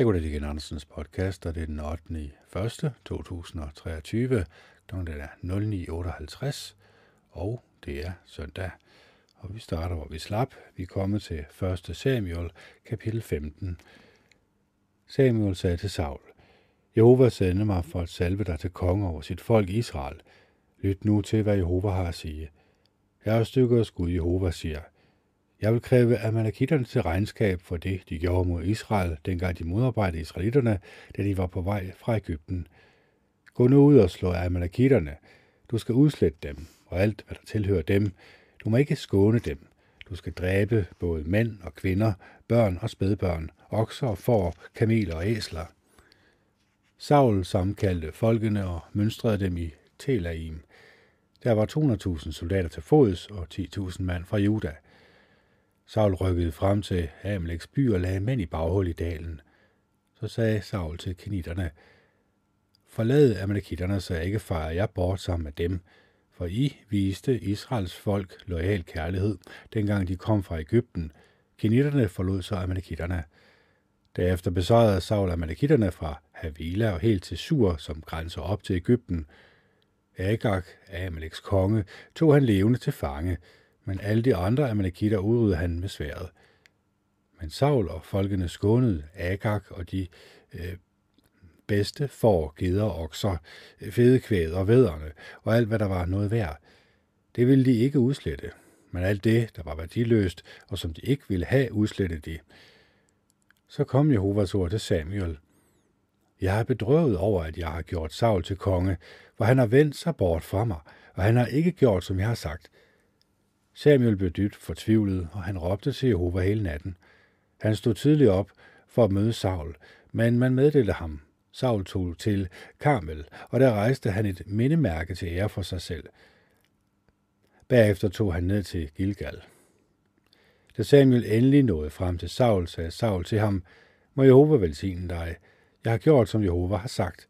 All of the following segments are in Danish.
Jeg går til Andersens podcast, og det er den 8. 1. 2023. Klokken er 09.58, og det er søndag. Og vi starter, hvor vi slap. Vi er kommet til 1. Samuel, kapitel 15. Samuel sagde til Saul, Jehova sendte mig for at salve dig til konge over sit folk Israel. Lyt nu til, hvad Jehova har at sige. Jeg er stykker Gud Jehova siger, jeg vil kræve amalekitterne til regnskab for det, de gjorde mod Israel, dengang de modarbejdede israelitterne, da de var på vej fra Ægypten. Gå nu ud og slå amalekitterne. Du skal udslette dem, og alt, hvad der tilhører dem. Du må ikke skåne dem. Du skal dræbe både mænd og kvinder, børn og spædbørn, okser og får, kameler og æsler. Saul sammenkaldte folkene og mønstrede dem i Telaim. Der var 200.000 soldater til fods og 10.000 mand fra Juda – Saul rykkede frem til Amaleks by og lagde mænd i baghul i dalen. Så sagde Saul til kenitterne, Forlad amalekitterne, så jeg ikke fejrer jeg bort sammen med dem, for I viste Israels folk lojal kærlighed, dengang de kom fra Ægypten. Kenitterne forlod så amalekitterne. Derefter besejrede Saul amalekitterne fra Havila og helt til Sur, som grænser op til Ægypten. Agag, Amaleks konge, tog han levende til fange, men alle de andre amalekitter udryddede han med sværet. Men Saul og folkene skånede Agag og de øh, bedste får, geder, okser, øh, fedekvæd og vederne, og alt, hvad der var noget værd. Det ville de ikke udslette, men alt det, der var værdiløst, og som de ikke ville have, udslette de. Så kom Jehovas ord til Samuel. Jeg er bedrøvet over, at jeg har gjort Saul til konge, for han har vendt sig bort fra mig, og han har ikke gjort, som jeg har sagt – Samuel blev dybt fortvivlet, og han råbte til Jehova hele natten. Han stod tidligt op for at møde Saul, men man meddelte ham. Saul tog til Karmel, og der rejste han et mindemærke til ære for sig selv. Bagefter tog han ned til Gilgal. Da Samuel endelig nåede frem til Saul, sagde Saul til ham, må Jehova velsigne dig. Jeg har gjort, som Jehova har sagt.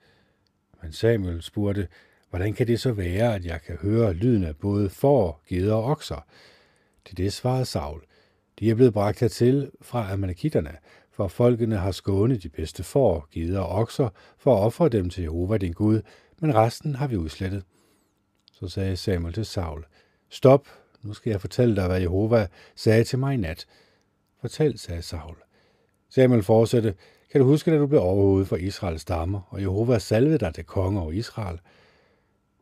Men Samuel spurgte, Hvordan kan det så være, at jeg kan høre lyden af både får, geder og okser? Til det svarede Saul. De er blevet bragt hertil fra amalekitterne, for folkene har skånet de bedste får, geder og okser, for at ofre dem til Jehova din Gud, men resten har vi udslettet. Så sagde Samuel til Saul, Stop, nu skal jeg fortælle dig, hvad Jehova sagde til mig i nat. Fortæl, sagde Saul. Samuel fortsatte, kan du huske, da du blev overhovedet for Israels stammer, og Jehova salvede dig til konge over Israel?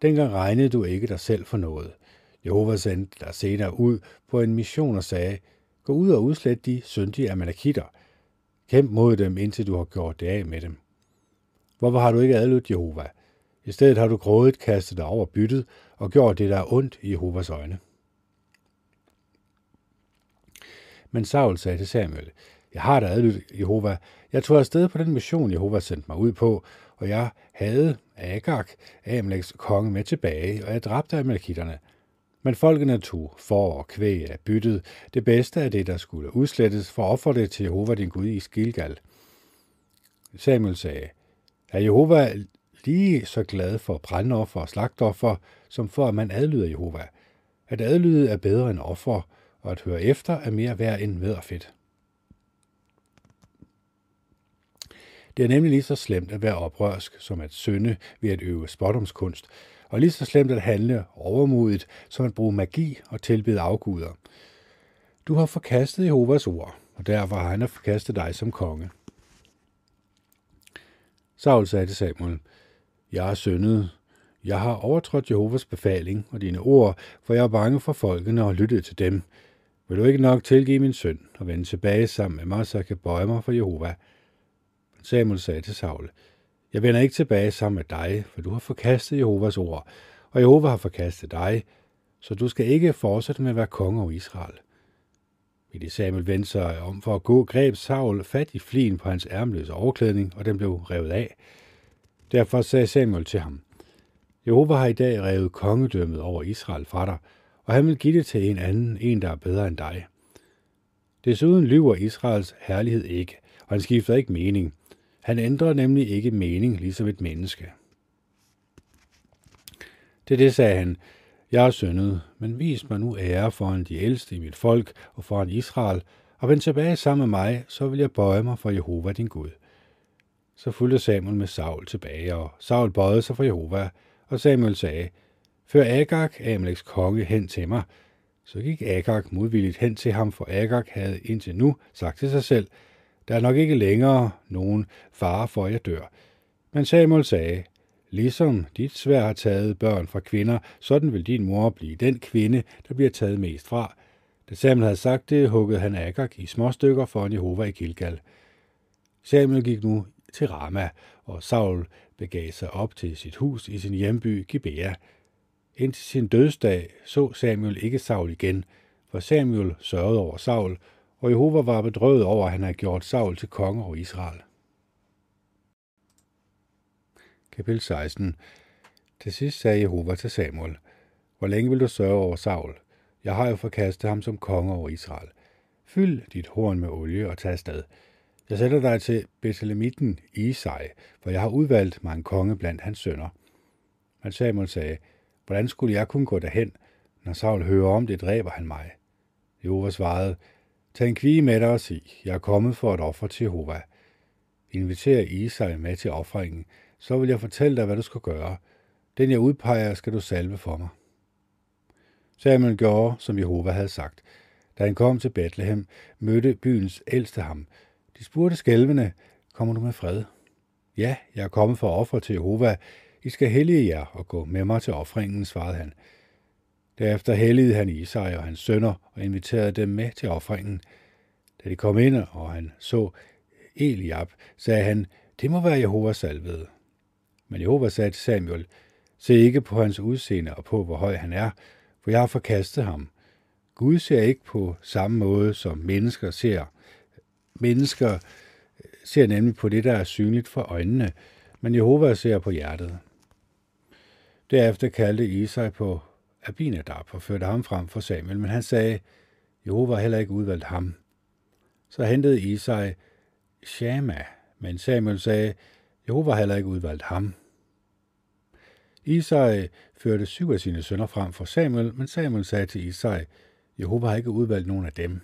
Dengang regnede du ikke dig selv for noget. Jehova sendte dig senere ud på en mission og sagde, gå ud og udslet de syndige amalekitter. Kæmp mod dem, indtil du har gjort det af med dem. Hvorfor har du ikke adlydt Jehova? I stedet har du grådigt kastet dig over byttet og gjort det, der er ondt i Jehovas øjne. Men Saul sagde til Samuel, jeg har da adlydt Jehova. Jeg tog afsted på den mission, Jehova sendte mig ud på, og jeg havde Agag, Amaleks konge, med tilbage, og jeg dræbte Amalekitterne. Men folkene tog for og kvæg af byttet, det bedste af det, der skulle udslettes, for at ofre det til Jehova din Gud i Skilgal. Samuel sagde, er Jehova lige så glad for brandoffer og slagtoffer, som for at man adlyder Jehova? At adlyde er bedre end offer, og at høre efter er mere værd end fedt. Det er nemlig lige så slemt at være oprørsk, som at synde ved at øve spottomskunst, og lige så slemt at handle overmodigt, som at bruge magi og tilbede afguder. Du har forkastet Jehovas ord, og derfor har han forkastet dig som konge. Saul sagde til Samuel, Jeg er syndet. Jeg har overtrådt Jehovas befaling og dine ord, for jeg er bange for folkene og lyttet til dem. Vil du ikke nok tilgive min synd og vende tilbage sammen med mig, så jeg kan bøje mig for Jehova? Samuel sagde til Saul, Jeg vender ikke tilbage sammen med dig, for du har forkastet Jehovas ord, og Jehova har forkastet dig, så du skal ikke fortsætte med at være konge over Israel. I Samuel vendte sig om for at gå, greb Saul fat i flien på hans ærmløse overklædning, og den blev revet af. Derfor sagde Samuel til ham, Jehova har i dag revet kongedømmet over Israel fra dig, og han vil give det til en anden, en der er bedre end dig. Desuden lyver Israels herlighed ikke, og han skifter ikke mening. Han ændrer nemlig ikke mening, ligesom et menneske. Til det sagde han, jeg er syndet, men vis mig nu ære foran de ældste i mit folk og foran Israel, og vend tilbage sammen med mig, så vil jeg bøje mig for Jehova din Gud. Så fulgte Samuel med Saul tilbage, og Saul bøjede sig for Jehova, og Samuel sagde, Før Agag, Amaleks konge, hen til mig. Så gik Agag modvilligt hen til ham, for Agag havde indtil nu sagt til sig selv, der er nok ikke længere nogen fare for, at jeg dør. Men Samuel sagde, Ligesom dit svær har taget børn fra kvinder, sådan vil din mor blive den kvinde, der bliver taget mest fra. Da Samuel havde sagt det, huggede han Agag i små stykker foran Jehova i Gilgal. Samuel gik nu til Rama, og Saul begav sig op til sit hus i sin hjemby Gibea. Indtil sin dødsdag så Samuel ikke Saul igen, for Samuel sørgede over Saul, og Jehova var bedrøvet over, at han havde gjort Saul til konge over Israel. Kapitel 16 Til sidst sagde Jehova til Samuel, Hvor længe vil du sørge over Saul? Jeg har jo forkastet ham som konge over Israel. Fyld dit horn med olie og tag afsted. Jeg sætter dig til Bethlehemitten Isai, for jeg har udvalgt mig en konge blandt hans sønner. Men Samuel sagde, hvordan skulle jeg kunne gå derhen? Når Saul hører om det, dræber han mig. Jehova svarede, tag en kvige med dig og sig, jeg er kommet for at ofre til Jehova. Inviter Isai med til offringen, så vil jeg fortælle dig, hvad du skal gøre. Den jeg udpeger, skal du salve for mig. Samuel gjorde, som Jehova havde sagt. Da han kom til Bethlehem, mødte byens ældste ham. De spurgte skælvende, kommer du med fred? Ja, jeg er kommet for at ofre til Jehova. I skal hellige jer og gå med mig til offringen, svarede han. Derefter helligede han Isai og hans sønner og inviterede dem med til offringen. Da de kom ind, og han så Eliab, sagde han, det må være Jehovas salvede. Men Jehova sagde til Samuel, se ikke på hans udseende og på, hvor høj han er, for jeg har forkastet ham. Gud ser ikke på samme måde, som mennesker ser. Mennesker øh, ser nemlig på det, der er synligt for øjnene, men Jehova ser på hjertet. Derefter kaldte Isai på Abinadab og førte ham frem for Samuel, men han sagde, Jehova har heller ikke udvalgt ham. Så hentede Isai Shama, men Samuel sagde, Jehova har heller ikke udvalgt ham. Isai førte syv af sine sønner frem for Samuel, men Samuel sagde til Isai, Jehova har ikke udvalgt nogen af dem.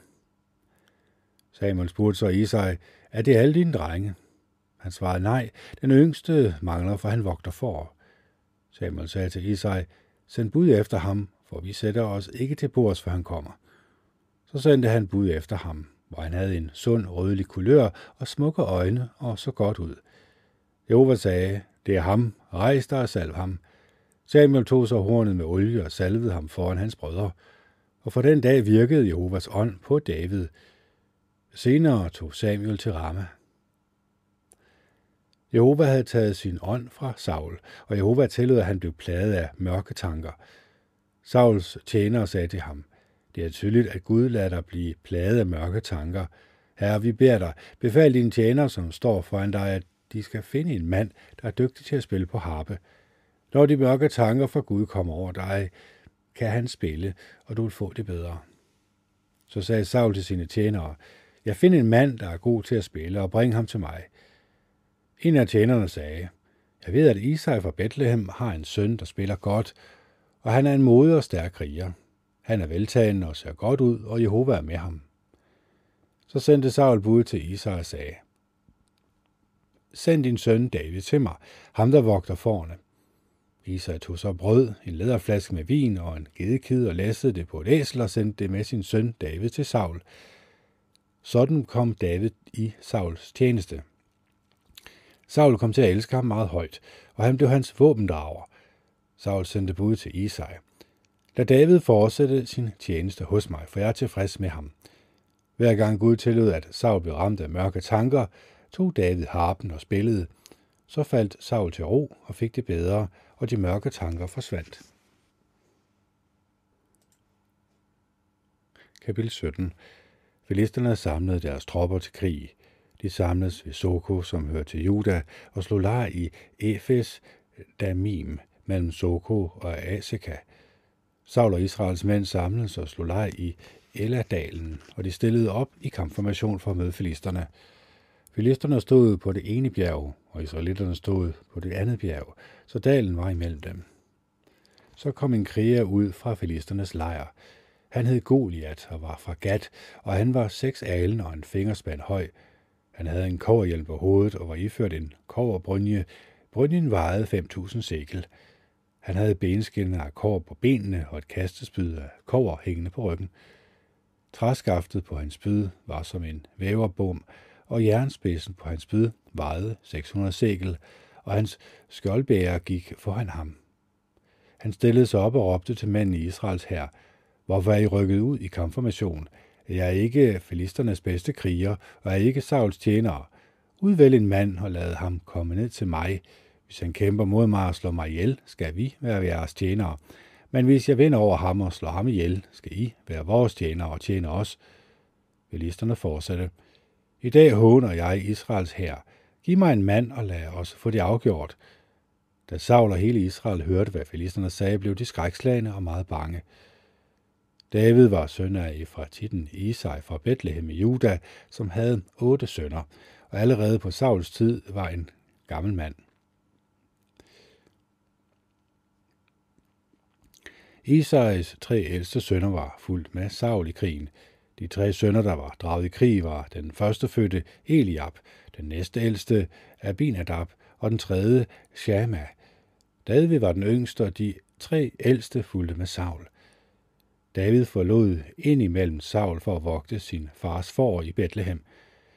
Samuel spurgte så Isai, er det alle dine drenge? Han svarede nej, den yngste mangler, for han vogter for. Samuel sagde til Isai, send bud efter ham, for vi sætter os ikke til bords, før han kommer. Så sendte han bud efter ham, hvor han havde en sund rødlig kulør og smukke øjne og så godt ud. Jehova sagde, det er ham, rejs dig og salv ham. Samuel tog så hornet med olie og salvede ham foran hans brødre. Og for den dag virkede Jehovas ånd på David. Senere tog Samuel til Rama. Jehova havde taget sin ånd fra Saul, og Jehova tillod, at han blev plaget af mørke tanker. Sauls tjenere sagde til ham, det er tydeligt, at Gud lader dig blive plaget af mørke tanker. Herre, vi beder dig, befal dine tjenere, som står foran dig, at de skal finde en mand, der er dygtig til at spille på harpe. Når de mørke tanker fra Gud kommer over dig, kan han spille, og du vil få det bedre. Så sagde Saul til sine tjenere, jeg finder en mand, der er god til at spille, og bring ham til mig. En af tjenerne sagde, jeg ved, at Isai fra Bethlehem har en søn, der spiller godt, og han er en modig og stærk kriger. Han er veltagende og ser godt ud, og Jehova er med ham. Så sendte Saul bud til Isai og sagde, Send din søn David til mig, ham der vogter forne. Isai tog så brød, en læderflaske med vin og en gedekid og læssede det på et æsel og sendte det med sin søn David til Saul. Sådan kom David i Sauls tjeneste. Saul kom til at elske ham meget højt, og han blev hans våbendrager. Saul sendte bud til Isai. Lad David fortsætte sin tjeneste hos mig, for jeg er tilfreds med ham. Hver gang Gud tillod, at Saul blev ramt af mørke tanker, tog David harpen og spillede. Så faldt Saul til ro og fik det bedre, og de mørke tanker forsvandt. Kapitel 17 Filisterne samlede deres tropper til krig. De samledes ved Soko, som hørte til Juda, og slog lejr i Efes Damim mellem Soko og Aseka. Saul og Israels mænd samledes og slog lejr i Eladalen, og de stillede op i kampformation for at møde filisterne. Filisterne stod på det ene bjerg, og israelitterne stod på det andet bjerg, så dalen var imellem dem. Så kom en kriger ud fra filisternes lejr. Han hed Goliat og var fra Gat, og han var seks alen og en fingerspand høj. Han havde en koverhjelm på hovedet og var iført en koverbrynje. Brynjen vejede 5.000 sekel. Han havde benskinner af kår på benene og et kastespyd af kover hængende på ryggen. Træskaftet på hans spyd var som en væverbom, og jernspidsen på hans spyd vejede 600 sekel, og hans skjoldbærer gik foran ham. Han stillede sig op og råbte til mændene i Israels hær, Hvorfor er I rykket ud i kampformation? Jeg er ikke filisternes bedste kriger, og er ikke Sauls tjener. Udvælg en mand og lad ham komme ned til mig. Hvis han kæmper mod mig og slår mig ihjel, skal vi være jeres tjenere. Men hvis jeg vinder over ham og slår ham ihjel, skal I være vores tjenere og tjene os. Filisterne fortsatte. I dag håner jeg Israels hær. Giv mig en mand og lad os få det afgjort. Da Saul og hele Israel hørte, hvad filisterne sagde, blev de skrækslagende og meget bange. David var søn af Efratitten Isai fra Bethlehem i Juda, som havde otte sønner, og allerede på Sauls tid var en gammel mand. Isais tre ældste sønner var fuldt med Saul i krigen. De tre sønner, der var draget i krig, var den første fødte Eliab, den næste ældste Abinadab og den tredje Shama. David var den yngste, og de tre ældste fulgte med Saul. David forlod indimellem Saul for at vogte sin fars får i Bethlehem.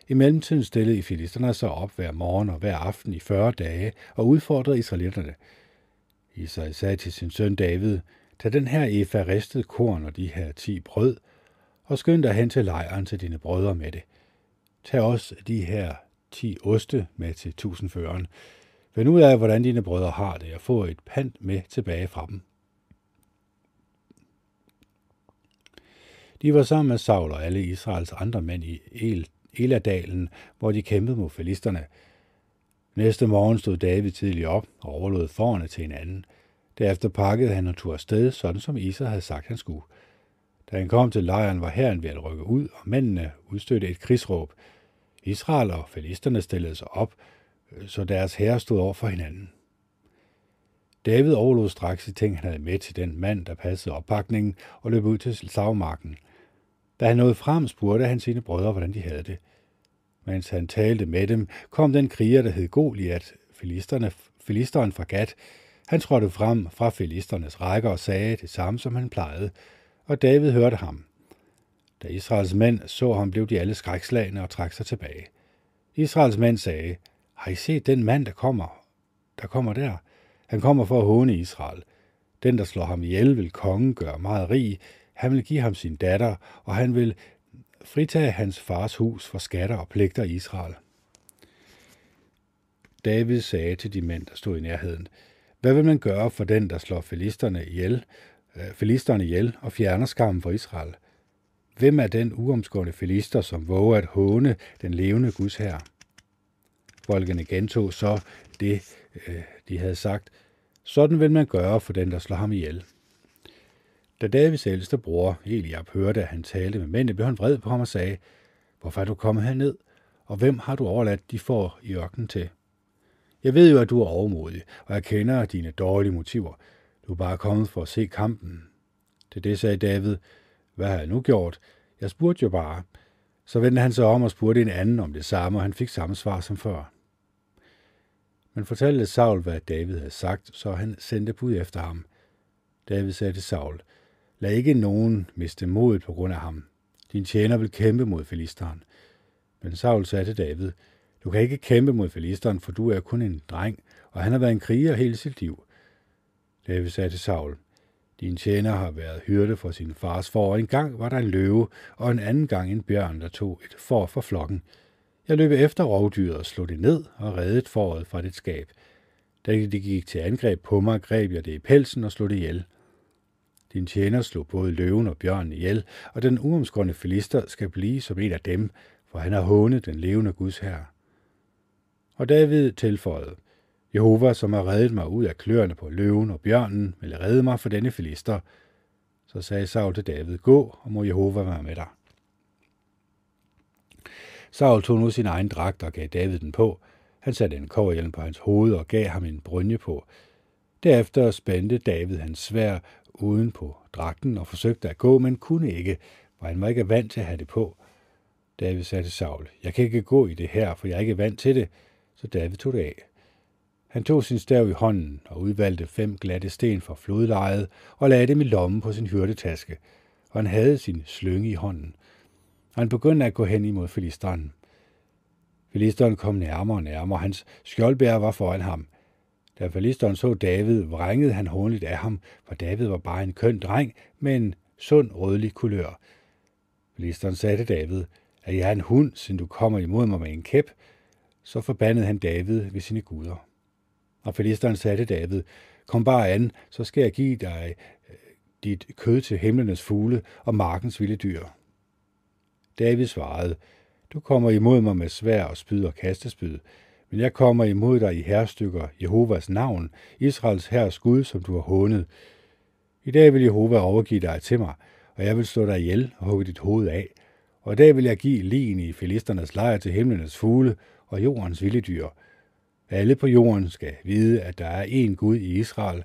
I mellemtiden stillede filisterne sig op hver morgen og hver aften i 40 dage og udfordrede israelitterne. Isai sagde til sin søn David, tag den her efa ristet korn og de her ti brød, og skynd dig hen til lejren til dine brødre med det. Tag også de her ti oste med til tusindføren. Find ud af, hvordan dine brødre har det, og få et pant med tilbage fra dem. De var sammen med Saul og alle Israels andre mænd i El Eladalen, hvor de kæmpede mod filisterne. Næste morgen stod David tidligt op og overlod forerne til en anden. Derefter pakkede han og tog afsted, sådan som Isa havde sagt, han skulle. Da han kom til lejren, var herren ved at rykke ud, og mændene udstødte et krigsråb. Israel og filisterne stillede sig op, så deres herre stod over for hinanden. David overlod straks de ting, han havde med til den mand, der passede oppakningen, og løb ud til slagmarken. Da han nåede frem, spurgte han sine brødre, hvordan de havde det. Mens han talte med dem, kom den kriger, der hed Goliat, filisterne, filisteren fra Gat. Han trådte frem fra filisternes rækker og sagde det samme, som han plejede, og David hørte ham. Da Israels mænd så ham, blev de alle skrækslagne og trak sig tilbage. Israels mænd sagde, har I set den mand, der kommer, der kommer der? Han kommer for at håne Israel. Den, der slår ham ihjel, vil kongen gøre meget rig. Han vil give ham sin datter, og han vil fritage hans fars hus for skatter og pligter i Israel. David sagde til de mænd, der stod i nærheden, hvad vil man gøre for den, der slår filisterne ihjel, øh, filisterne ihjel og fjerner skammen for Israel? Hvem er den uomskårne filister, som våger at håne den levende Guds her? Folkene gentog så det, øh, de havde sagt. Sådan vil man gøre for den, der slår ham ihjel. Da Davids ældste bror, Eliab, hørte, at han talte med mændene, blev han vred på ham og sagde, Hvorfor er du kommet herned? Og hvem har du overladt de får i ørkenen til? Jeg ved jo, at du er overmodig, og jeg kender dine dårlige motiver. Du er bare kommet for at se kampen. Til det sagde David, hvad har jeg nu gjort? Jeg spurgte jo bare. Så vendte han sig om og spurgte en anden om det samme, og han fik samme svar som før. Men fortalte Saul, hvad David havde sagt, så han sendte bud efter ham. David sagde til Saul, lad ikke nogen miste modet på grund af ham. Din tjener vil kæmpe mod filisteren. Men Saul sagde til David, du kan ikke kæmpe mod filisteren, for du er kun en dreng, og han har været en kriger hele sit liv. David sagde til Saul, din tjener har været hyrde for sin fars for, og en gang var der en løve, og en anden gang en bjørn, der tog et for for flokken. Jeg løb efter rovdyret og slog det ned og reddede foråret fra det skab. Da det gik til angreb på mig, greb jeg det i pelsen og slog det ihjel. Din tjener slog både løven og bjørnen ihjel, og den uomskårne filister skal blive som en af dem, for han har hånet den levende Guds herre. Og David tilføjede, Jehova, som har reddet mig ud af kløerne på løven og bjørnen, vil redde mig for denne filister. Så sagde Saul til David, gå, og må Jehova være med dig. Saul tog nu sin egen dragt og gav David den på. Han satte en koverhjelm på hans hoved og gav ham en brynje på. Derefter spændte David hans svær uden på dragten og forsøgte at gå, men kunne ikke, for han var ikke vant til at have det på. David sagde til Saul, jeg kan ikke gå i det her, for jeg er ikke vant til det. Så David tog det af. Han tog sin stav i hånden og udvalgte fem glatte sten fra flodlejet og lagde dem i lommen på sin hyrdetaske, og han havde sin slynge i hånden. Han begyndte at gå hen imod filisteren. Filisteren kom nærmere og nærmere, hans skjoldbær var foran ham. Da filisteren så David, vrængede han håndligt af ham, for David var bare en køn dreng med en sund rødlig kulør. Filisteren sagde til David, at jeg er en hund, siden du kommer imod mig med en kæp. Så forbandede han David ved sine guder. Og filisteren sagde til David, kom bare an, så skal jeg give dig øh, dit kød til himlenes fugle og markens vilde dyr. David svarede, du kommer imod mig med svær og spyd og kastespyd, men jeg kommer imod dig i herstykker, Jehovas navn, Israels herres Gud, som du har hånet. I dag vil Jehova overgive dig til mig, og jeg vil slå dig ihjel og hugge dit hoved af. Og i dag vil jeg give ligen i filisternes lejr til himlenes fugle og jordens vilde dyr. Alle på jorden skal vide, at der er én Gud i Israel,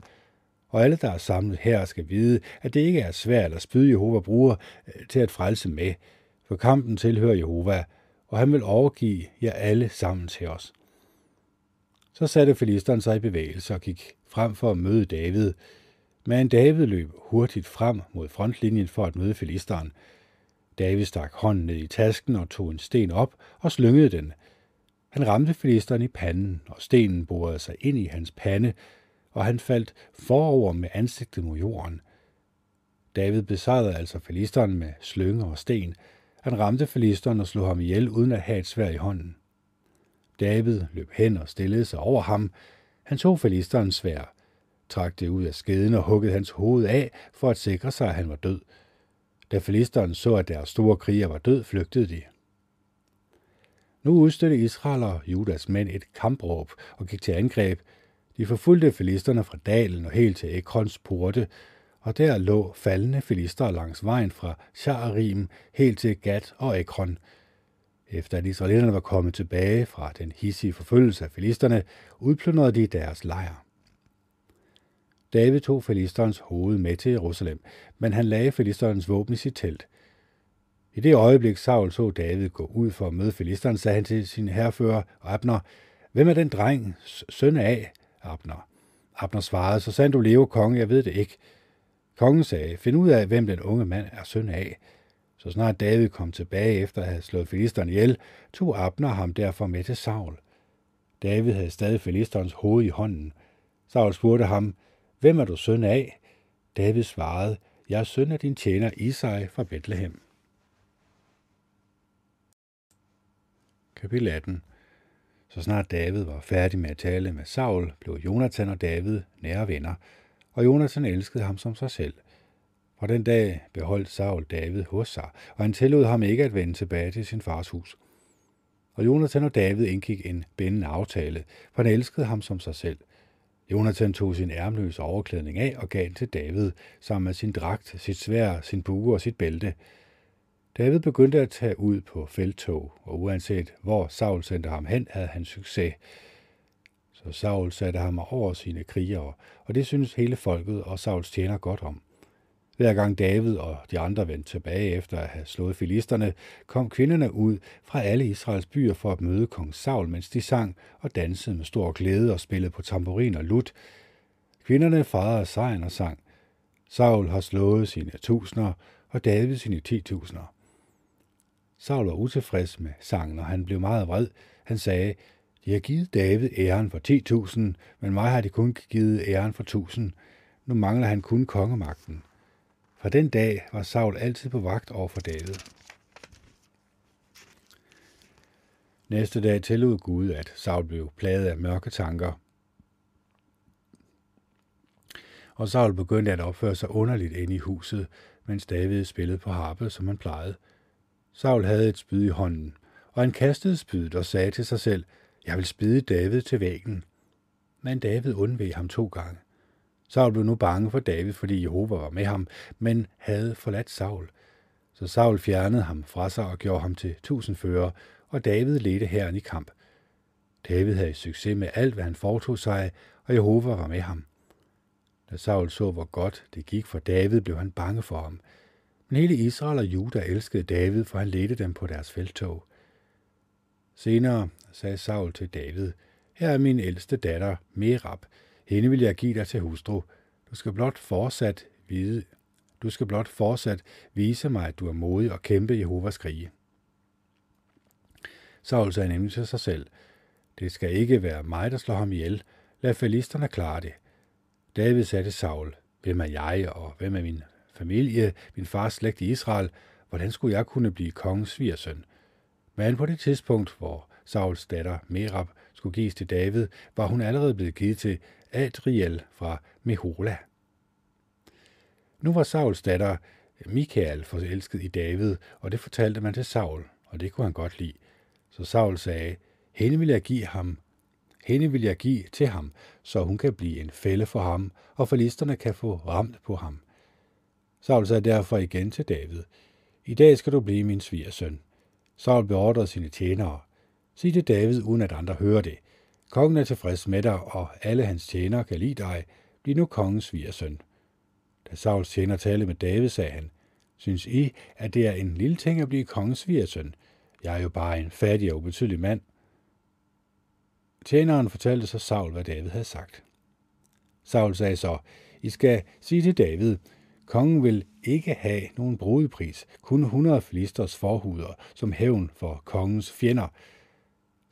og alle, der er samlet her, skal vide, at det ikke er svært at spyde Jehova bruger øh, til at frelse med, for kampen tilhører Jehova, og han vil overgive jer alle sammen til os. Så satte filisteren sig i bevægelse og gik frem for at møde David, men David løb hurtigt frem mod frontlinjen for at møde filisteren. David stak hånden ned i tasken og tog en sten op og slyngede den. Han ramte filisteren i panden, og stenen borede sig ind i hans pande, og han faldt forover med ansigtet mod jorden. David besejrede altså filisteren med slynge og sten. Han ramte filisteren og slog ham ihjel uden at have et svær i hånden. David løb hen og stillede sig over ham. Han tog filisterens svær, trak det ud af skeden og huggede hans hoved af for at sikre sig, at han var død. Da filisteren så, at deres store kriger var død, flygtede de. Nu udstødte Israel og Judas mænd et kampråb og gik til angreb. De forfulgte filisterne fra dalen og helt til Ekrons porte, og der lå faldende filister langs vejen fra Sha'arim helt til Gat og Ekron. Efter at israelitterne var kommet tilbage fra den hissige forfølgelse af filisterne, udplyndrede de deres lejr. David tog filisterens hoved med til Jerusalem, men han lagde filisterens våben i sit telt. I det øjeblik Saul så David gå ud for at møde filisteren, sagde han til sin herrefører Abner, Hvem er den dreng, søn af Abner? Abner svarede, så sandt du lever, konge, jeg ved det ikke. Kongen sagde, find ud af, hvem den unge mand er søn af. Så snart David kom tilbage efter at have slået filisteren ihjel, tog Abner ham derfor med til Saul. David havde stadig filisterens hoved i hånden. Saul spurgte ham, hvem er du søn af? David svarede, jeg er søn af din tjener Isai fra Bethlehem. Kapitel 18 Så snart David var færdig med at tale med Saul, blev Jonathan og David nære venner, og Jonathan elskede ham som sig selv. Fra den dag beholdt Saul David hos sig, og han tillod ham ikke at vende tilbage til sin fars hus. Og Jonathan og David indgik en bindende aftale, for han elskede ham som sig selv. Jonathan tog sin ærmløse overklædning af og gav den til David, sammen med sin dragt, sit svær, sin bue og sit bælte. David begyndte at tage ud på feltog, og uanset hvor Saul sendte ham hen, havde han succes. Så Saul satte ham over sine krigere, og det synes hele folket og Sauls tjener godt om. Hver gang David og de andre vendte tilbage efter at have slået filisterne, kom kvinderne ud fra alle Israels byer for at møde kong Saul, mens de sang og dansede med stor glæde og spillede på tamburin og lut. Kvinderne fejrede sejren og sang. Saul har slået sine tusinder, og David sine ti tusinder. Saul var utilfreds med sangen, og han blev meget vred. Han sagde, de har givet David æren for 10.000, men mig har de kun givet æren for 1.000. Nu mangler han kun kongemagten. Fra den dag var Saul altid på vagt over for David. Næste dag tillod Gud, at Saul blev plaget af mørke tanker. Og Saul begyndte at opføre sig underligt inde i huset, mens David spillede på harpe, som han plejede. Saul havde et spyd i hånden, og han kastede spydet og sagde til sig selv, jeg vil spide David til væggen. Men David undveg ham to gange. Saul blev nu bange for David, fordi Jehova var med ham, men havde forladt Saul. Så Saul fjernede ham fra sig og gjorde ham til tusindfører, og David ledte herren i kamp. David havde succes med alt, hvad han foretog sig, og Jehova var med ham. Da Saul så, hvor godt det gik for David, blev han bange for ham. Men hele Israel og Juda elskede David, for han ledte dem på deres feltog. Senere sagde Saul til David, her er min ældste datter, Merab. Hende vil jeg give dig til hustru. Du skal blot fortsat vide, du skal blot fortsat vise mig, at du er modig og kæmpe Jehovas krige. Saul sagde nemlig til sig selv, det skal ikke være mig, der slår ham ihjel. Lad filisterne klare det. David sagde til Saul, hvem er jeg, og hvem er min familie, min fars slægt i Israel, hvordan skulle jeg kunne blive kongens svigersøn? Men på det tidspunkt, hvor Sauls datter Merab skulle gives til David, var hun allerede blevet givet til Adriel fra Mehola. Nu var Sauls datter Michael forelsket i David, og det fortalte man til Saul, og det kunne han godt lide. Så Saul sagde, hende vil jeg give ham, hende vil jeg give til ham, så hun kan blive en fælde for ham, og forlisterne kan få ramt på ham. Saul sagde derfor igen til David, I dag skal du blive min svigersøn. Saul beordrede sine tjenere, sig til David, uden at andre hører det. Kongen er tilfreds med dig, og alle hans tjenere kan lide dig. Bliv nu kongens svigersøn. Da Sauls tjener talte med David, sagde han, Synes I, at det er en lille ting at blive kongens svigersøn? Jeg er jo bare en fattig og ubetydelig mand. Tjeneren fortalte så Saul, hvad David havde sagt. Saul sagde så, I skal sige til David, kongen vil ikke have nogen brudepris, kun 100 filisters forhuder som hævn for kongens fjender.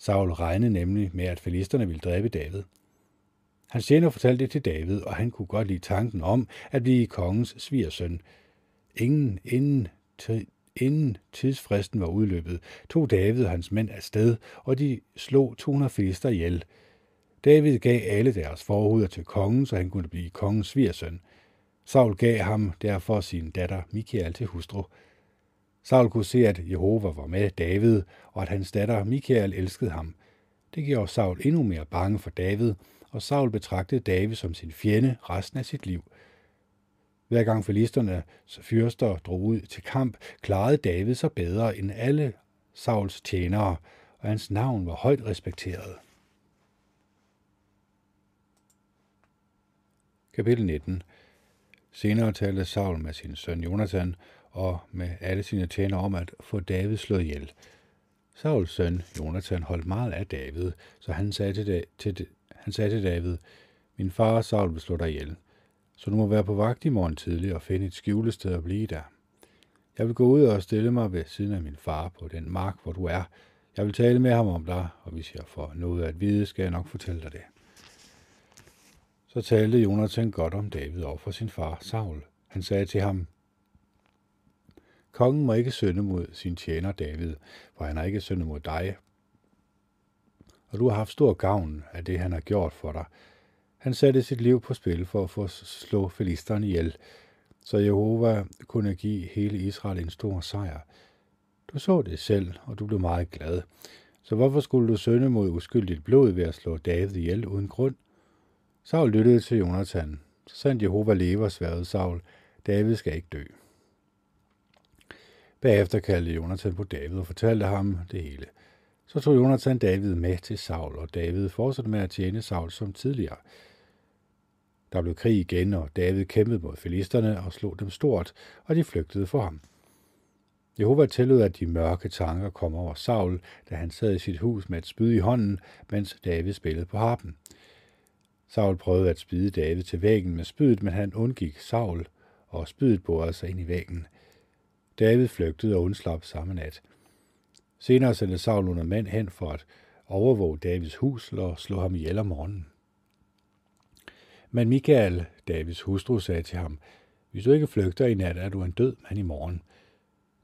Saul regnede nemlig med, at filisterne ville dræbe David. Han tjener fortalte det til David, og han kunne godt lide tanken om at blive kongens svigersøn. Ingen inden, inden tidsfristen var udløbet, tog David og hans mænd afsted, og de slog 200 filister ihjel. David gav alle deres forhuder til kongen, så han kunne blive kongens svigersøn. Saul gav ham derfor sin datter Michael til hustru. Saul kunne se, at Jehova var med David, og at hans datter Michael elskede ham. Det gjorde Saul endnu mere bange for David, og Saul betragtede David som sin fjende resten af sit liv. Hver gang filisterne fyrster drog ud til kamp, klarede David sig bedre end alle Sauls tjenere, og hans navn var højt respekteret. Kapitel 19 Senere talte Saul med sin søn Jonathan og med alle sine tjener om at få David slået ihjel. Sauls søn Jonathan holdt meget af David, så han sagde til, til, han sagde til David, min far Saul vil slå dig ihjel, så du må være på vagt i morgen tidlig og finde et skjulested at blive der. Jeg vil gå ud og stille mig ved siden af min far på den mark, hvor du er. Jeg vil tale med ham om dig, og hvis jeg får noget at vide, skal jeg nok fortælle dig det. Så talte Jonathan godt om David over for sin far Saul. Han sagde til ham, Kongen må ikke synde mod sin tjener David, for han har ikke syndet mod dig. Og du har haft stor gavn af det, han har gjort for dig. Han satte sit liv på spil for at få slå filisterne ihjel, så Jehova kunne give hele Israel en stor sejr. Du så det selv, og du blev meget glad. Så hvorfor skulle du sønde mod uskyldigt blod ved at slå David ihjel uden grund? Saul lyttede til Jonathan. Så sandt Jehova lever, sværede Saul. David skal ikke dø. Bagefter kaldte Jonathan på David og fortalte ham det hele. Så tog Jonathan David med til Saul, og David fortsatte med at tjene Saul som tidligere. Der blev krig igen, og David kæmpede mod filisterne og slog dem stort, og de flygtede for ham. Jehova tillod, at de mørke tanker kom over Saul, da han sad i sit hus med et spyd i hånden, mens David spillede på harpen. Saul prøvede at spide David til væggen med spydet, men han undgik Saul, og spydet borede sig ind i væggen. David flygtede og undslap samme nat. Senere sendte Saul under mænd hen for at overvåge Davids hus og slå ham ihjel om morgenen. Men Michael, Davids hustru, sagde til ham, hvis du ikke flygter i nat, er du en død mand i morgen.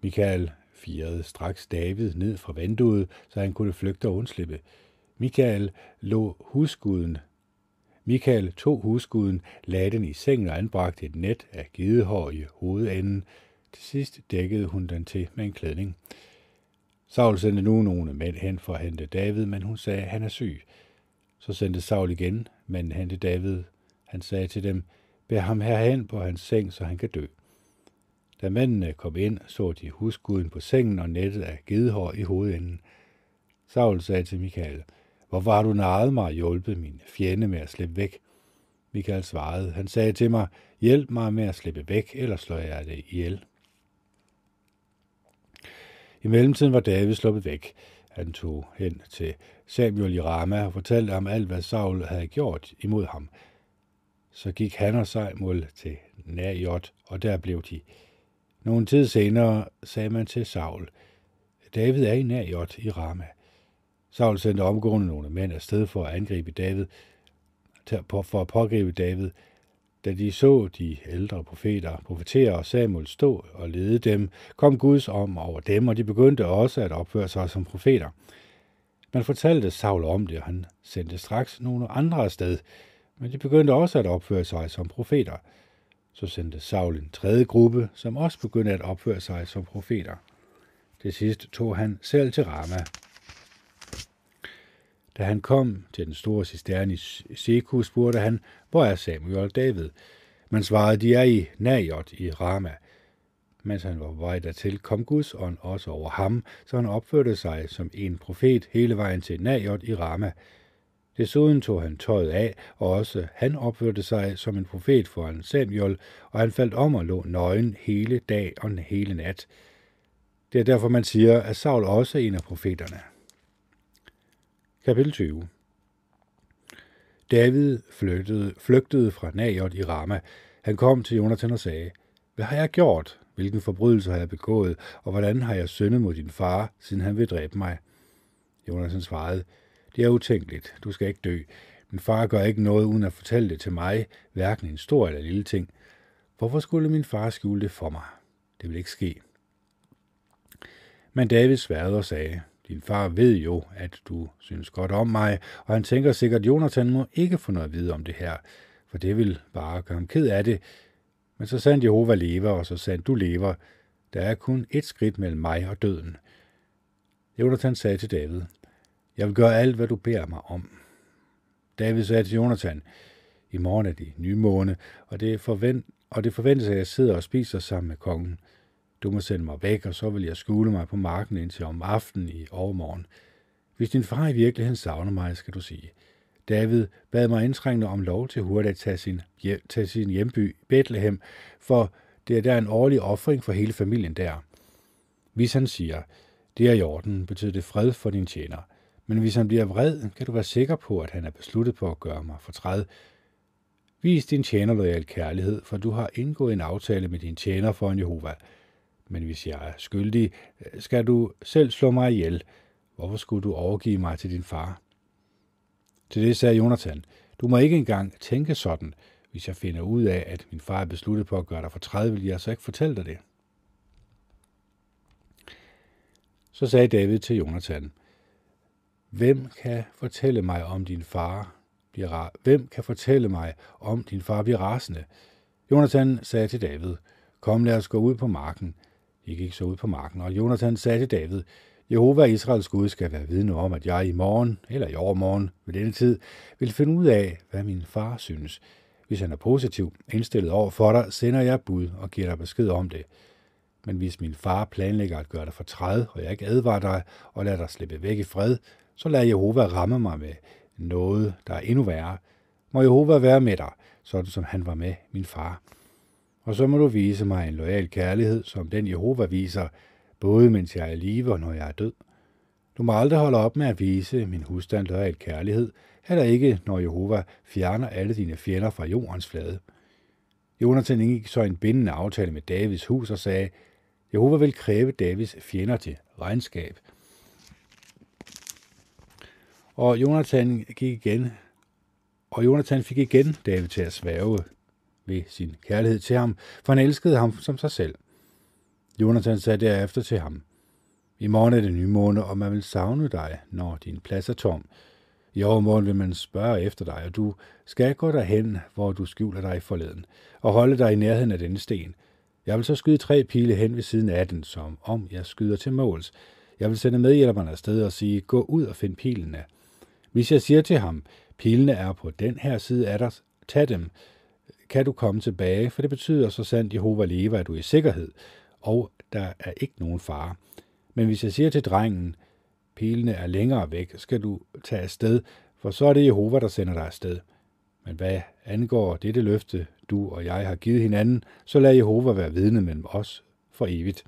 Michael firede straks David ned fra vinduet, så han kunne flygte og undslippe. Michael lå husguden. Michael tog husguden, lagde den i sengen og anbragte et net af gedehår i hovedenden. Til sidst dækkede hun den til med en klædning. Saul sendte nu nogle mænd hen for at hente David, men hun sagde, at han er syg. Så sendte Saul igen, men hente David. Han sagde til dem, bær ham herhen på hans seng, så han kan dø. Da mændene kom ind, så de husguden på sengen og nettet af gedehår i hovedenden. Saul sagde til Michael, Hvorfor har du narret mig og hjulpet min fjende med at slippe væk? Michael svarede, han sagde til mig, hjælp mig med at slippe væk, eller slår jeg det ihjel. I mellemtiden var David sluppet væk. Han tog hen til Samuel i Rama og fortalte ham alt, hvad Saul havde gjort imod ham. Så gik han og Samuel til Najot, og der blev de. Nogle tid senere sagde man til Saul, David er i Najot i Rama. Saul sendte omgående nogle mænd afsted for at angribe David, for at pågribe David. Da de så de ældre profeter, profeter og Samuel stå og lede dem, kom Guds om over dem, og de begyndte også at opføre sig som profeter. Man fortalte Saul om det, og han sendte straks nogle andre afsted, men de begyndte også at opføre sig som profeter. Så sendte Saul en tredje gruppe, som også begyndte at opføre sig som profeter. Til sidst tog han selv til Rama. Da han kom til den store cisterne i Seku, spurgte han, hvor er Samuel og David? Man svarede, de er i Najot i Rama. Mens han var på vej dertil, kom Guds ånd også over ham, så han opførte sig som en profet hele vejen til Najot i Rama. Desuden tog han tøjet af, og også han opførte sig som en profet foran Samuel, og han faldt om og lå nøgen hele dag og hele nat. Det er derfor, man siger, at Saul også er en af profeterne. Kapitel 20 David flygtede, flygtede fra Najot i Rama. Han kom til Jonathan og sagde, Hvad har jeg gjort? Hvilken forbrydelse har jeg begået? Og hvordan har jeg syndet mod din far, siden han vil dræbe mig? Jonathan svarede, Det er utænkeligt. Du skal ikke dø. Min far gør ikke noget uden at fortælle det til mig, hverken en stor eller lille ting. Hvorfor skulle min far skjule det for mig? Det vil ikke ske. Men David sværede og sagde, din far ved jo, at du synes godt om mig, og han tænker sikkert, at Jonathan må ikke få noget at vide om det her, for det vil bare gøre ham ked af det. Men så sandt Jehova lever, og så sandt du lever. Der er kun et skridt mellem mig og døden. Jonathan sagde til David, Jeg vil gøre alt, hvad du beder mig om. David sagde til Jonathan, I morgen er det nye måne, og det, forvent, og det forventes, at jeg sidder og spiser sammen med kongen. Du må sende mig væk, og så vil jeg skule mig på marken indtil om aftenen i overmorgen. Hvis din far i virkeligheden savner mig, skal du sige. David bad mig indtrængende om lov til hurtigt at tage sin, hjem, tage sin hjemby Bethlehem, for det er der en årlig offring for hele familien der. Hvis han siger, det er i orden, betyder det fred for din tjener. Men hvis han bliver vred, kan du være sikker på, at han er besluttet på at gøre mig fortræd. Vis din tjener loyal kærlighed, for du har indgået en aftale med din tjener for en Jehova. Men hvis jeg er skyldig, øh, skal du selv slå mig ihjel. Hvorfor skulle du overgive mig til din far? Til det sagde Jonathan, du må ikke engang tænke sådan. Hvis jeg finder ud af, at min far er besluttet på at gøre dig for 30, vil jeg så ikke fortælle dig det. Så sagde David til Jonathan, Hvem kan fortælle mig om din far bliver Hvem kan fortælle mig om din far bliver rasende? Jonathan sagde til David, Kom, lad os gå ud på marken. De gik så ud på marken, og Jonathan sagde til David, Jehova Israels Gud skal være vidne om, at jeg i morgen, eller i overmorgen, ved denne tid, vil finde ud af, hvad min far synes. Hvis han er positiv indstillet over for dig, sender jeg bud og giver dig besked om det. Men hvis min far planlægger at gøre dig fortræd, og jeg ikke advarer dig og lader dig slippe væk i fred, så lad Jehova ramme mig med noget, der er endnu værre. Må Jehova være med dig, sådan som han var med min far og så må du vise mig en lojal kærlighed, som den Jehova viser, både mens jeg er i live og når jeg er død. Du må aldrig holde op med at vise min husstand lojal kærlighed, heller ikke, når Jehova fjerner alle dine fjender fra jordens flade. Jonathan indgik så en bindende aftale med Davids hus og sagde, Jehova vil kræve Davids fjender til regnskab. Og Jonathan gik igen, og Jonathan fik igen David til at sværge ved sin kærlighed til ham, for han elskede ham som sig selv. Jonathan sagde derefter til ham, I morgen er det nye måned, og man vil savne dig, når din plads er tom. I overmorgen vil man spørge efter dig, og du skal gå derhen, hvor du skjuler dig forleden, og holde dig i nærheden af denne sten. Jeg vil så skyde tre pile hen ved siden af den, som om jeg skyder til måls. Jeg vil sende medhjælperne afsted og sige, gå ud og find pilene. Hvis jeg siger til ham, pilene er på den her side af dig, tag dem, kan du komme tilbage, for det betyder så sandt Jehova lever, at du er i sikkerhed, og der er ikke nogen fare. Men hvis jeg siger til drengen, pilene er længere væk, skal du tage afsted, for så er det Jehova, der sender dig afsted. Men hvad angår dette løfte, du og jeg har givet hinanden, så lad Jehova være vidne mellem os for evigt.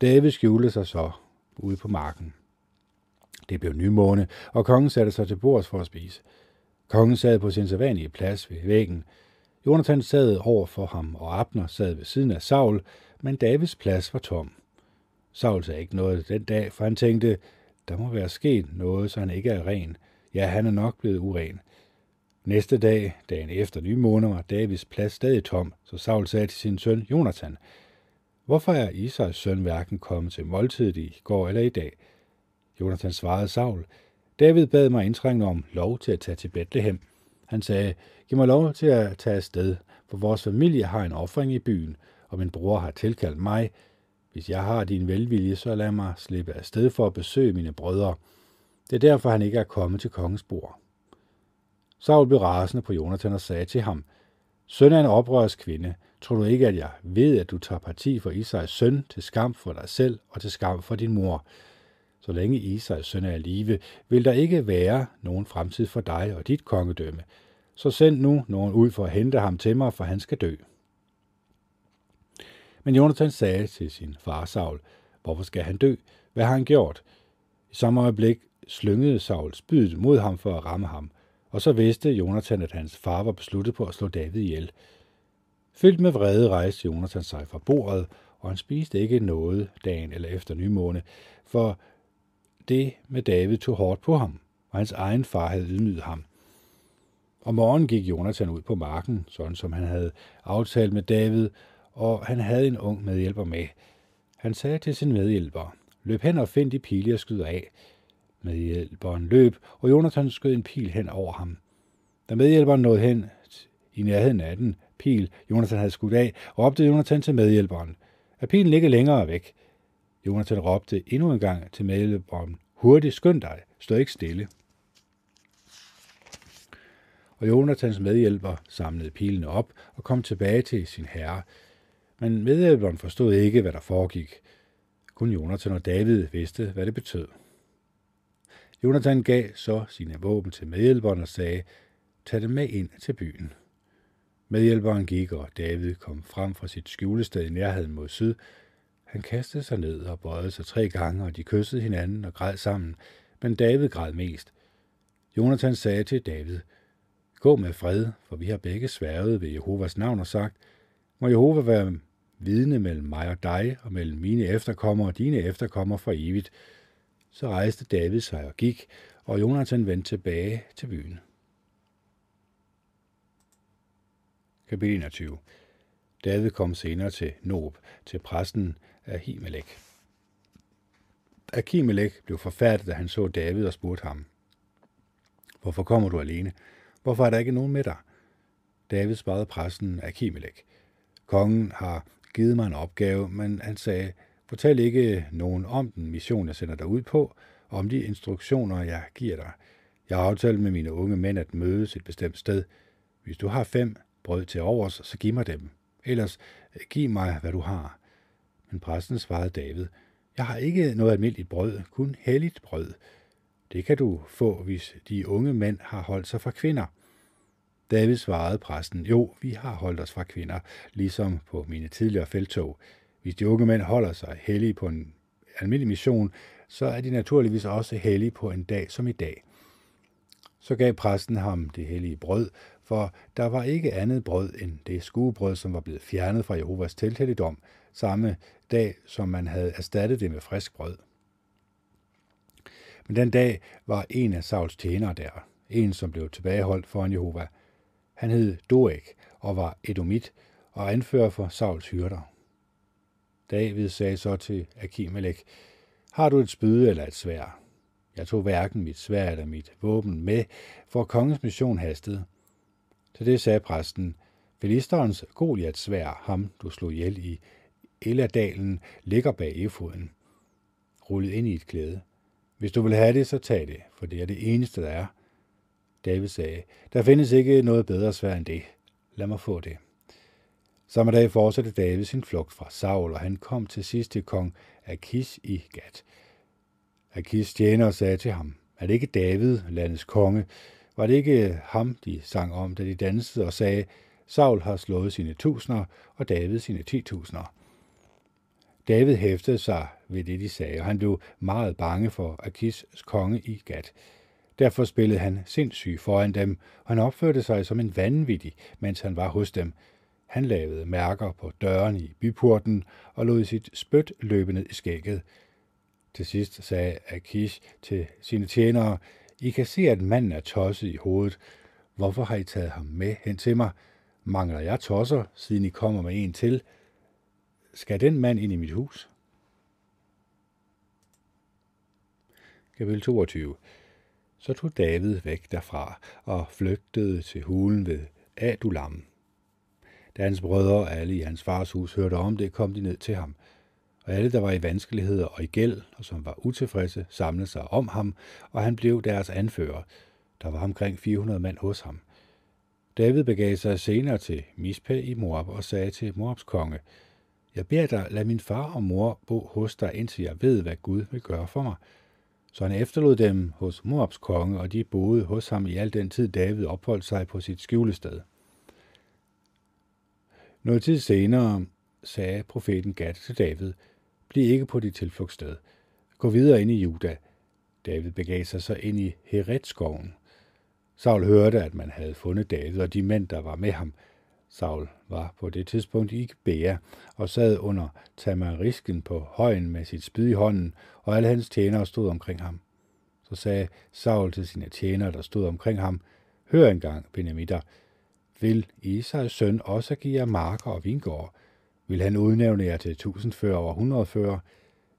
David skjulte sig så ude på marken. Det blev nymåne, og kongen satte sig til bords for at spise. Kongen sad på sin sædvanlige plads ved væggen. Jonathan sad over for ham, og Abner sad ved siden af Saul, men Davids plads var tom. Saul sagde ikke noget den dag, for han tænkte, der må være sket noget, så han ikke er ren. Ja, han er nok blevet uren. Næste dag, dagen efter nye måneder, var Davids plads stadig tom, så Saul sagde til sin søn Jonathan, Hvorfor er Isaks søn hverken kommet til måltidet i går eller i dag? Jonathan svarede Saul, David bad mig indtrængende om lov til at tage til Bethlehem. Han sagde, giv mig lov til at tage afsted, for vores familie har en offring i byen, og min bror har tilkaldt mig. Hvis jeg har din velvilje, så lad mig slippe afsted for at besøge mine brødre. Det er derfor, han ikke er kommet til kongens bord. Saul blev rasende på Jonathan og sagde til ham, Søn af en oprørs kvinde, tror du ikke, at jeg ved, at du tager parti for Isais søn til skam for dig selv og til skam for din mor? Så længe Isais søn er i live, vil der ikke være nogen fremtid for dig og dit kongedømme. Så send nu nogen ud for at hente ham til mig, for han skal dø. Men Jonathan sagde til sin far Saul, hvorfor skal han dø? Hvad har han gjort? I samme øjeblik slyngede Saul spydet mod ham for at ramme ham, og så vidste Jonathan, at hans far var besluttet på at slå David ihjel. Fyldt med vrede rejste Jonathan sig fra bordet, og han spiste ikke noget dagen eller efter nymåne, for det med David tog hårdt på ham, og hans egen far havde ydmyget ham. Om morgenen gik Jonathan ud på marken, sådan som han havde aftalt med David, og han havde en ung medhjælper med. Han sagde til sin medhjælper, løb hen og find de pile, jeg skyder af. Medhjælperen løb, og Jonathan skød en pil hen over ham. Da medhjælperen nåede hen i nærheden af den pil, Jonathan havde skudt af, råbte Jonathan til medhjælperen. at pilen ligger længere væk? Jonathan råbte endnu en gang til medhjælperen. Hurtigt, skynd dig, stå ikke stille. Og Jonathans medhjælper samlede pilene op og kom tilbage til sin herre. Men medhjælperen forstod ikke, hvad der foregik. Kun Jonathan og David vidste, hvad det betød. Jonathan gav så sine våben til medhjælperen og sagde, tag dem med ind til byen. Medhjælperen gik, og David kom frem fra sit skjulested i nærheden mod syd. Han kastede sig ned og bøjede sig tre gange, og de kyssede hinanden og græd sammen, men David græd mest. Jonathan sagde til David, Gå med fred, for vi har begge sværget ved Jehovas navn og sagt, må Jehova være vidne mellem mig og dig, og mellem mine efterkommere og dine efterkommere for evigt. Så rejste David sig og gik, og Jonathan vendte tilbage til byen. Kapitel 21 David kom senere til Nob, til præsten Ahimelech. Ahimelech blev forfærdet, da han så David og spurgte ham, Hvorfor kommer du alene? Hvorfor er der ikke nogen med dig? David svarede præsten Ahimelech. Kongen har givet mig en opgave, men han sagde, fortæl ikke nogen om den mission, jeg sender dig ud på, og om de instruktioner, jeg giver dig. Jeg har aftalt med mine unge mænd at mødes et bestemt sted. Hvis du har fem brød til overs, så giv mig dem. Ellers giv mig, hvad du har. Men præsten svarede David, jeg har ikke noget almindeligt brød, kun helligt brød. Det kan du få, hvis de unge mænd har holdt sig fra kvinder. David svarede præsten, jo, vi har holdt os fra kvinder, ligesom på mine tidligere feltog. Hvis de unge mænd holder sig hellige på en almindelig mission, så er de naturligvis også hellige på en dag som i dag. Så gav præsten ham det hellige brød, for der var ikke andet brød end det skuebrød, som var blevet fjernet fra Jehovas telthelligdom, samme dag, som man havde erstattet det med frisk brød. Men den dag var en af Sauls tjenere der, en som blev tilbageholdt foran Jehova. Han hed Doeg og var edomit og anfører for Sauls hyrder. David sagde så til Akimelech, har du et spyd eller et svær? Jeg tog hverken mit svær eller mit våben med, for kongens mission hastede. Til det sagde præsten, Filisterens Goliaths svær, ham du slog ihjel i Eladalen, ligger bag efoden, rullet ind i et klæde. Hvis du vil have det, så tag det, for det er det eneste, der er. David sagde, der findes ikke noget bedre svær end det. Lad mig få det. Samme dag fortsatte David sin flugt fra Saul, og han kom til sidst til kong Akis i Gat. Akis tjener sagde til ham, er det ikke David, landets konge? Var det ikke ham, de sang om, da de dansede og sagde, Saul har slået sine tusinder, og David sine ti tusinder? David hæftede sig ved det, de sagde, og han blev meget bange for Akis konge i Gat. Derfor spillede han sindssyg foran dem, og han opførte sig som en vanvittig, mens han var hos dem. Han lavede mærker på døren i byporten og lod sit spyt løbe ned i skægget. Til sidst sagde Akish til sine tjenere, I kan se, at manden er tosset i hovedet. Hvorfor har I taget ham med hen til mig? Mangler jeg tosser, siden I kommer med en til? Skal den mand ind i mit hus? Kapitel 22 Så tog David væk derfra og flygtede til hulen ved Adulam. Da hans brødre og alle i hans fars hus hørte om det, kom de ned til ham. Og alle, der var i vanskeligheder og i gæld, og som var utilfredse, samlede sig om ham, og han blev deres anfører. Der var omkring 400 mand hos ham. David begav sig senere til Mispe i Moab og sagde til Moabs konge, jeg beder dig, lad min far og mor bo hos dig, indtil jeg ved, hvad Gud vil gøre for mig. Så han efterlod dem hos Moabs konge, og de boede hos ham i al den tid, David opholdt sig på sit skjulested. Noget tid senere sagde profeten Gad til David, Bliv ikke på dit tilflugtssted. Gå videre ind i Juda. David begav sig så ind i Heretskoven. Saul hørte, at man havde fundet David og de mænd, der var med ham. Saul var på det tidspunkt i Bea og sad under tamarisken på højen med sit spyd i hånden, og alle hans tjenere stod omkring ham. Så sagde Saul til sine tjenere, der stod omkring ham, Hør engang, Benemitter, vil Isais søn også give jer marker og vingård? Vil han udnævne jer til tusindfører og hundredfører?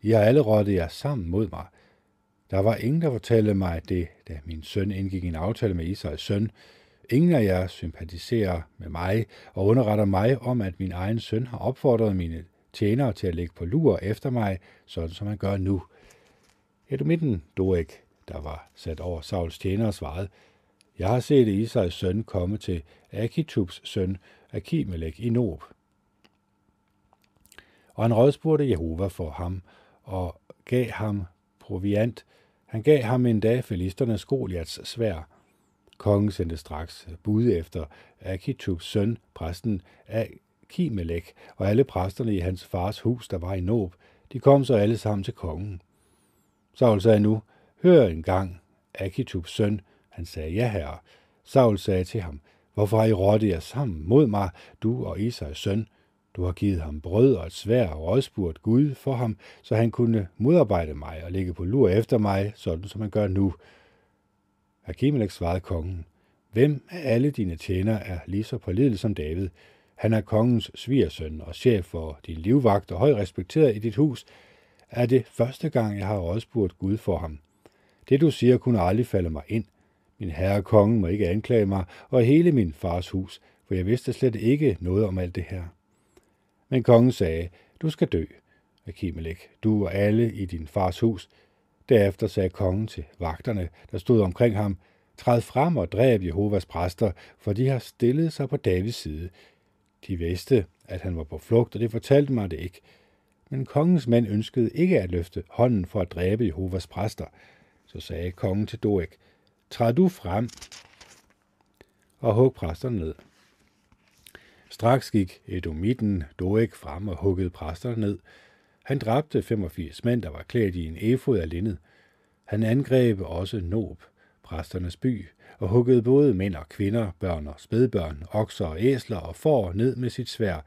I har alle rådte jer sammen mod mig. Der var ingen, der fortalte mig det, da min søn indgik en aftale med Isais søn. Ingen af jer sympatiserer med mig og underretter mig om, at min egen søn har opfordret mine tjenere til at lægge på lur efter mig, sådan som han gør nu. Edomitten Doeg, der var sat over Sauls tjenere, svarede, Jeg har set Isais søn komme til Akitubs søn Akimelek i Nob. Og han rådspurgte Jehova for ham og gav ham proviant. Han gav ham en dag filisternes Goliaths svær. Kongen sendte straks bud efter Akitubs søn, præsten Akimelek, og alle præsterne i hans fars hus, der var i Nob. De kom så alle sammen til kongen. Saul sagde nu, hør en gang, Akitubs søn. Han sagde, ja herre. Saul sagde til ham, hvorfor har I råddet jer sammen mod mig, du og Isais søn? Du har givet ham brød og et svær og rådspurgt Gud for ham, så han kunne modarbejde mig og ligge på lur efter mig, sådan som han gør nu. Akimelek svarede kongen, Hvem af alle dine tjenere er lige så pålidelig som David? Han er kongens svigersøn og chef for din livvagt og højt respekteret i dit hus. Er det første gang, jeg har rådspurgt Gud for ham? Det du siger kunne aldrig falde mig ind. Min herre kongen må ikke anklage mig og hele min fars hus, for jeg vidste slet ikke noget om alt det her. Men kongen sagde, du skal dø, Akimelek, du og alle i din fars hus. Derefter sagde kongen til vagterne, der stod omkring ham, træd frem og dræb Jehovas præster, for de har stillet sig på Davids side. De vidste, at han var på flugt, og det fortalte mig det ikke. Men kongens mænd ønskede ikke at løfte hånden for at dræbe Jehovas præster. Så sagde kongen til Doeg, træd du frem og hug præsterne ned. Straks gik Edomitten Doeg frem og huggede præsterne ned. Han dræbte 85 mænd, der var klædt i en efod af linned. Han angreb også Nob, præsternes by, og huggede både mænd og kvinder, børn og spædbørn, okser og æsler og får ned med sit svær.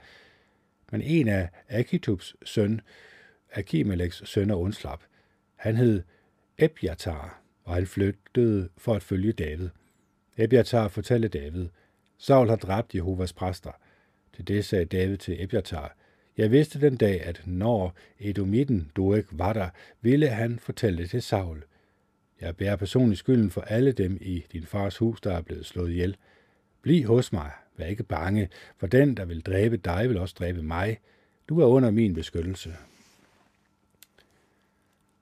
Men en af Akitubs søn, Akimeleks sønner undslap. Han hed Ebjatar, og han flygtede for at følge David. Ebjatar fortalte David, Saul har dræbt Jehovas præster – til det sagde David til Ebjatar, jeg vidste den dag, at når Edomitten Doeg var der, ville han fortælle det til Saul. Jeg bærer personligt skylden for alle dem i din fars hus, der er blevet slået ihjel. Bliv hos mig, vær ikke bange, for den, der vil dræbe dig, vil også dræbe mig. Du er under min beskyttelse.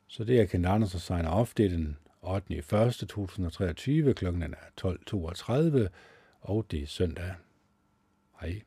Så det er Ken Andersen signer off. Det er den 8. 1. 2023, klokken er 12.32, og det er søndag. Hej.